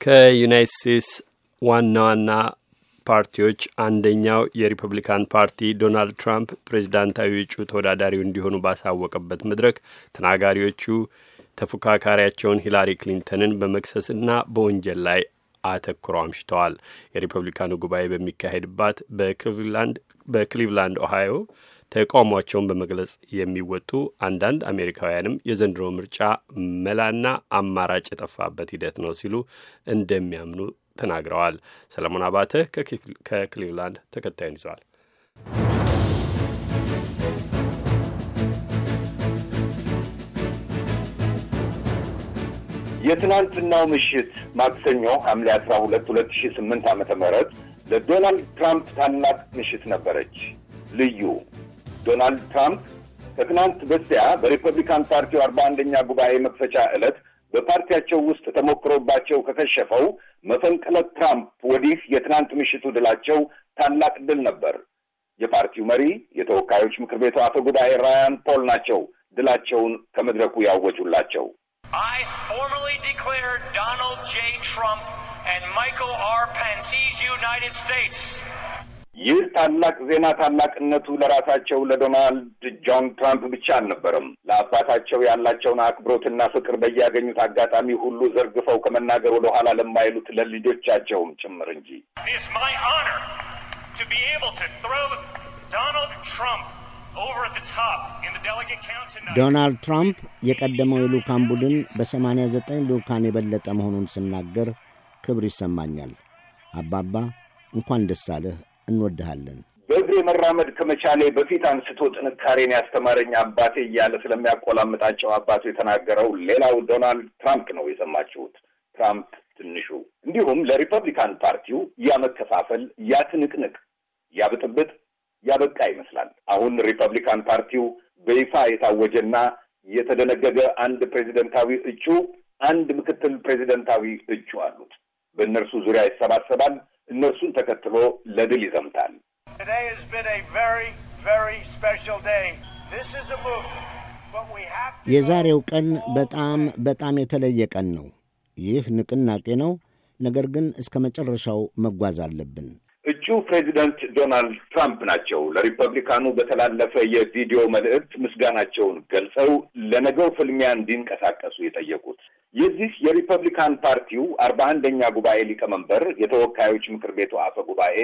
ከዩናይትድ ስቴትስ ዋና ዋና ፓርቲዎች አንደኛው የሪፐብሊካን ፓርቲ ዶናልድ ትራምፕ ፕሬዚዳንታዊ እጩ ተወዳዳሪው እንዲሆኑ ባሳወቀበት መድረክ ተናጋሪዎቹ ተፎካካሪያቸውን ሂላሪ ክሊንተንን በመክሰስና በወንጀል ላይ አተኩረው አምሽተዋል። የሪፐብሊካኑ ጉባኤ በሚካሄድባት በክሊቭላንድ ኦሃዮ ተቃውሟቸውን በመግለጽ የሚወጡ አንዳንድ አሜሪካውያንም የዘንድሮ ምርጫ መላና አማራጭ የጠፋበት ሂደት ነው ሲሉ እንደሚያምኑ ተናግረዋል። ሰለሞን አባተ ከክሊቭላንድ ተከታዩን ይዟል። የትናንትናው ምሽት ማክሰኞ ሐምሌ አስራ ሁለት ሁለት ሺ ለዶናልድ ትራምፕ ታላቅ ምሽት ነበረች። ልዩ ዶናልድ ትራምፕ ከትናንት በስቲያ በሪፐብሊካን ፓርቲው አርባ አንደኛ ጉባኤ መክፈቻ ዕለት በፓርቲያቸው ውስጥ ተሞክሮባቸው ከከሸፈው መፈንቅለ ትራምፕ ወዲህ የትናንት ምሽቱ ድላቸው ታላቅ ድል ነበር። የፓርቲው መሪ የተወካዮች ምክር ቤቱ አፈ ጉባኤ ራያን ፖል ናቸው ድላቸውን ከመድረኩ ያወጁላቸው። I formally declare ይህ ታላቅ ዜና ታላቅነቱ ለራሳቸው ለዶናልድ ጆን ትራምፕ ብቻ አልነበረም። ለአባታቸው ያላቸውን አክብሮትና ፍቅር በያገኙት አጋጣሚ ሁሉ ዘርግፈው ከመናገር ወደ ኋላ ለማይሉት ለልጆቻቸውም ጭምር እንጂ። It is my honor to be able to throw Donald Trump over at the top in the delegate count tonight. ዶናልድ ትራምፕ የቀደመው የልኡካን ቡድን በሰማንያ ዘጠኝ ልኡካን የበለጠ መሆኑን ስናገር ክብር ይሰማኛል። አባባ እንኳን ደስ አለህ፣ እንወድሃለን። በእግሬ መራመድ ከመቻሌ በፊት አንስቶ ጥንካሬን ያስተማረኝ አባቴ እያለ ስለሚያቆላምጣቸው አባቱ የተናገረው ሌላው ዶናልድ ትራምፕ ነው የሰማችሁት። ትራምፕ ትንሹ። እንዲሁም ለሪፐብሊካን ፓርቲው ያ መከፋፈል፣ ያ ትንቅንቅ፣ ያ ብጥብጥ ያበቃ ይመስላል። አሁን ሪፐብሊካን ፓርቲው በይፋ የታወጀና የተደነገገ አንድ ፕሬዚደንታዊ እጩ፣ አንድ ምክትል ፕሬዚደንታዊ እጩ አሉት። በእነርሱ ዙሪያ ይሰባሰባል። እነርሱን ተከትሎ ለድል ይዘምታል። Today has been a very, very special day. This is a movement, but we have to. የዛሬው ቀን በጣም በጣም የተለየ ቀን ነው። ይህ ንቅናቄ ነው። ነገር ግን እስከ መጨረሻው መጓዝ አለብን። እጩ ፕሬዚደንት ዶናልድ ትራምፕ ናቸው ለሪፐብሊካኑ በተላለፈ የቪዲዮ መልእክት ምስጋናቸውን ገልጸው ለነገው ፍልሚያ እንዲንቀሳቀሱ የጠየቁት። የዚህ የሪፐብሊካን ፓርቲው አርባ አንደኛ ጉባኤ ሊቀመንበር የተወካዮች ምክር ቤቱ አፈ ጉባኤ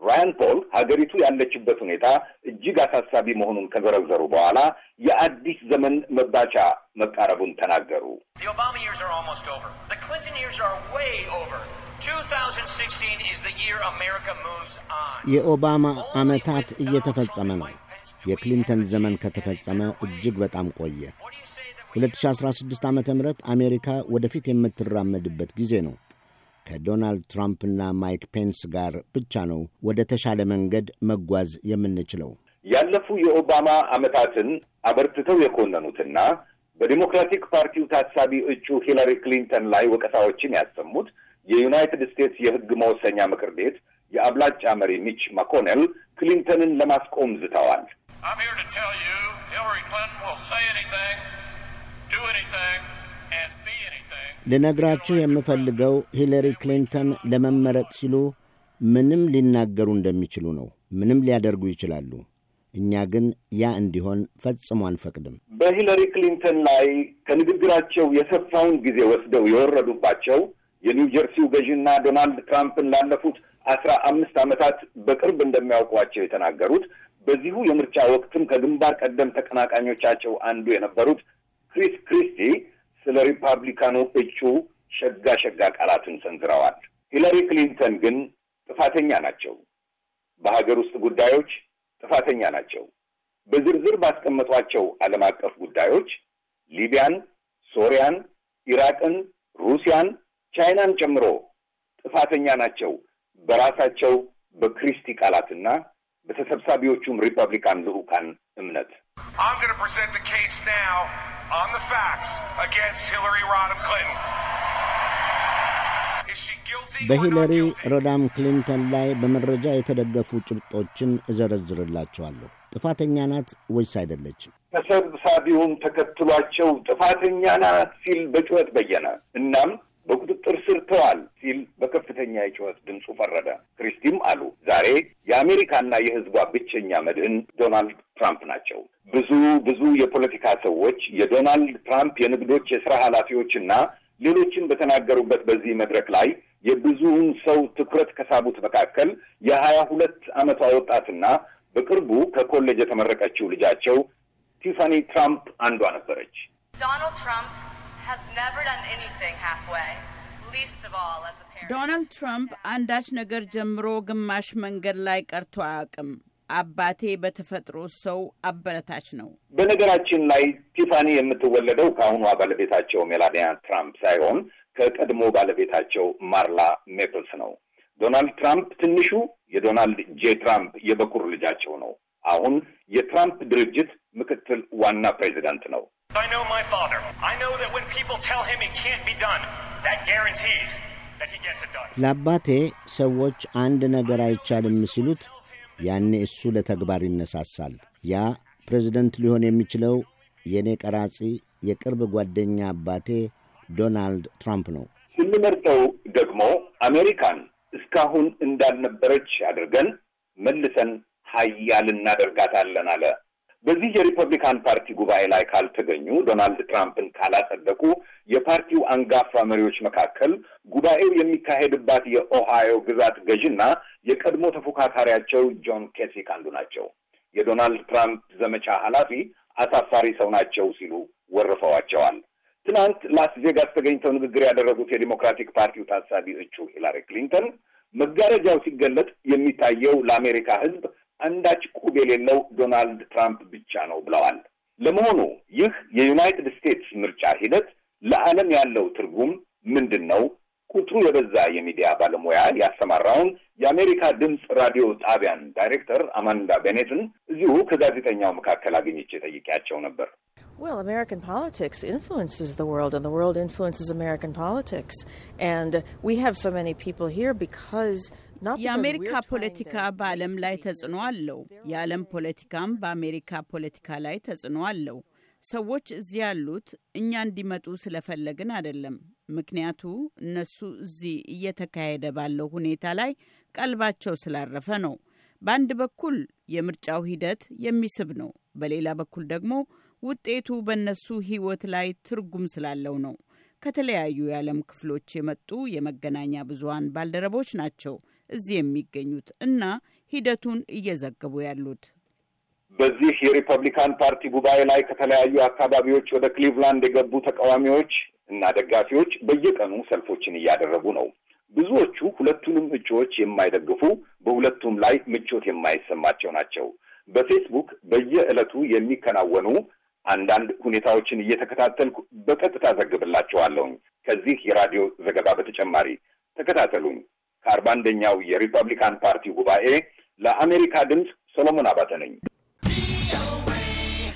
ራያን ፖል ሀገሪቱ ያለችበት ሁኔታ እጅግ አሳሳቢ መሆኑን ከዘረዘሩ በኋላ የአዲስ ዘመን መባቻ መቃረቡን ተናገሩ። The Obama years are almost over. The Clinton years are way over. 2016 is the year America moves on. የኦባማ ዓመታት እየተፈጸመ ነው። የክሊንተን ዘመን ከተፈጸመ እጅግ በጣም ቆየ። What do you say that 2016 ዓ ም አሜሪካ ወደፊት የምትራመድበት ጊዜ ነው። ከዶናልድ ትራምፕና ማይክ ፔንስ ጋር ብቻ ነው ወደ ተሻለ መንገድ መጓዝ የምንችለው። ያለፉ የኦባማ ዓመታትን አበርትተው የኮነኑትና በዲሞክራቲክ ፓርቲው ታሳቢ እጩ ሂላሪ ክሊንተን ላይ ወቀሳዎችን ያሰሙት የዩናይትድ ስቴትስ የሕግ መወሰኛ ምክር ቤት የአብላጫ መሪ ሚች ማኮኔል ክሊንተንን ለማስቆም ዝተዋል። ልነግራችሁ የምፈልገው ሂለሪ ክሊንተን ለመመረጥ ሲሉ ምንም ሊናገሩ እንደሚችሉ ነው። ምንም ሊያደርጉ ይችላሉ። እኛ ግን ያ እንዲሆን ፈጽሞ አንፈቅድም። በሂለሪ ክሊንተን ላይ ከንግግራቸው የሰፋውን ጊዜ ወስደው የወረዱባቸው የኒው ጀርሲው ገዥና ዶናልድ ትራምፕን ላለፉት አስራ አምስት ዓመታት በቅርብ እንደሚያውቋቸው የተናገሩት በዚሁ የምርጫ ወቅትም ከግንባር ቀደም ተቀናቃኞቻቸው አንዱ የነበሩት ክሪስ ክሪስቲ ስለ ሪፐብሊካኑ እጩ ሸጋ ሸጋ ቃላትን ሰንዝረዋል። ሂለሪ ክሊንተን ግን ጥፋተኛ ናቸው። በሀገር ውስጥ ጉዳዮች ጥፋተኛ ናቸው። በዝርዝር ባስቀመጧቸው ዓለም አቀፍ ጉዳዮች ሊቢያን፣ ሶሪያን፣ ኢራቅን፣ ሩሲያን፣ ቻይናን ጨምሮ ጥፋተኛ ናቸው። በራሳቸው በክሪስቲ ቃላትና በተሰብሳቢዎቹም ሪፐብሊካን ልዑካን እምነት On the facts against Hillary Rodham Clinton. በሂለሪ? ሮዳም ክሊንተን ላይ በመረጃ የተደገፉ ጭብጦችን እዘረዝርላቸዋለሁ። ጥፋተኛ ናት ወይስ አይደለችም? ተሰብሳቢውን ተከትሏቸው ጥፋተኛ ናት ሲል በጩኸት በየነ። እናም በቁጥጥር ስር ተዋል ሲል በከፍተኛ የጩኸት ድምፁ ፈረደ። ክሪስቲም አሉ ዛሬ የአሜሪካና የሕዝቧ ብቸኛ መድህን ዶናልድ ትራምፕ ናቸው። ብዙ ብዙ የፖለቲካ ሰዎች የዶናልድ ትራምፕ የንግዶች የስራ ኃላፊዎችና ሌሎችን በተናገሩበት በዚህ መድረክ ላይ የብዙውን ሰው ትኩረት ከሳቡት መካከል የሀያ ሁለት ዓመቷ ወጣትና በቅርቡ ከኮሌጅ የተመረቀችው ልጃቸው ቲፋኒ ትራምፕ አንዷ ነበረች። Donald Trump has never done anything halfway, least of all as a parent. ዶናልድ ትራምፕ አንዳች ነገር ጀምሮ ግማሽ መንገድ ላይ ቀርቶ አያውቅም። አባቴ በተፈጥሮ ሰው አበረታች ነው። በነገራችን ላይ ቲፋኒ የምትወለደው ከአሁኗ ባለቤታቸው ሜላኒያ ትራምፕ ሳይሆን ከቀድሞ ባለቤታቸው ማርላ ሜፕልስ ነው። ዶናልድ ትራምፕ ትንሹ የዶናልድ ጄ ትራምፕ የበኩር ልጃቸው ነው። አሁን የትራምፕ ድርጅት ምክትል ዋና ፕሬዚዳንት ነው። I know my father. I know that when people tell him it can't be done, that guarantees that he gets it done. ለአባቴ ሰዎች አንድ ነገር አይቻልም ሲሉት ያኔ እሱ ለተግባር ይነሳሳል። ያ ፕሬዝደንት ሊሆን የሚችለው የእኔ ቀራጺ የቅርብ ጓደኛ አባቴ ዶናልድ ትራምፕ ነው። ስንመርጠው ደግሞ አሜሪካን እስካሁን እንዳልነበረች አድርገን መልሰን ሀያል እናደርጋታለን አለ። በዚህ የሪፐብሊካን ፓርቲ ጉባኤ ላይ ካልተገኙ ዶናልድ ትራምፕን ካላጸደቁ የፓርቲው አንጋፋ መሪዎች መካከል ጉባኤው የሚካሄድባት የኦሃዮ ግዛት ገዥና የቀድሞ ተፎካካሪያቸው ጆን ኬሲክ አንዱ ናቸው። የዶናልድ ትራምፕ ዘመቻ ኃላፊ አሳፋሪ ሰው ናቸው ሲሉ ወርፈዋቸዋል። ትናንት ላስ ቬጋስ ተገኝተው ንግግር ያደረጉት የዲሞክራቲክ ፓርቲው ታሳቢ እጩ ሂላሪ ክሊንተን መጋረጃው ሲገለጥ የሚታየው ለአሜሪካ ሕዝብ አንዳች ቁብ የሌለው ዶናልድ ትራምፕ ብቻ ነው ብለዋል። ለመሆኑ ይህ የዩናይትድ ስቴትስ ምርጫ ሂደት ለዓለም ያለው ትርጉም ምንድን ነው? ቁጥሩ የበዛ የሚዲያ ባለሙያ ያሰማራውን የአሜሪካ ድምፅ ራዲዮ ጣቢያን ዳይሬክተር አማንዳ ቤኔትን እዚሁ ከጋዜጠኛው መካከል አግኝቼ ጠይቄያቸው ነበር። Well, American politics influences the world, and the world influences American politics. And we have so many people here because የአሜሪካ ፖለቲካ በዓለም ላይ ተጽዕኖ አለው። የዓለም ፖለቲካም በአሜሪካ ፖለቲካ ላይ ተጽዕኖ አለው። ሰዎች እዚህ ያሉት እኛ እንዲመጡ ስለፈለግን አይደለም። ምክንያቱ እነሱ እዚህ እየተካሄደ ባለው ሁኔታ ላይ ቀልባቸው ስላረፈ ነው። በአንድ በኩል የምርጫው ሂደት የሚስብ ነው፣ በሌላ በኩል ደግሞ ውጤቱ በእነሱ ሕይወት ላይ ትርጉም ስላለው ነው። ከተለያዩ የዓለም ክፍሎች የመጡ የመገናኛ ብዙሃን ባልደረቦች ናቸው እዚህ የሚገኙት እና ሂደቱን እየዘገቡ ያሉት። በዚህ የሪፐብሊካን ፓርቲ ጉባኤ ላይ ከተለያዩ አካባቢዎች ወደ ክሊቭላንድ የገቡ ተቃዋሚዎች እና ደጋፊዎች በየቀኑ ሰልፎችን እያደረጉ ነው። ብዙዎቹ ሁለቱንም እጩዎች የማይደግፉ በሁለቱም ላይ ምቾት የማይሰማቸው ናቸው። በፌስቡክ በየዕለቱ የሚከናወኑ አንዳንድ ሁኔታዎችን እየተከታተልኩ በቀጥታ ዘግብላችኋለሁኝ። ከዚህ የራዲዮ ዘገባ በተጨማሪ ተከታተሉኝ። ከአርባ አንደኛው የሪፐብሊካን ፓርቲ ጉባኤ ለአሜሪካ ድምፅ ሰሎሞን አባተ ነኝ።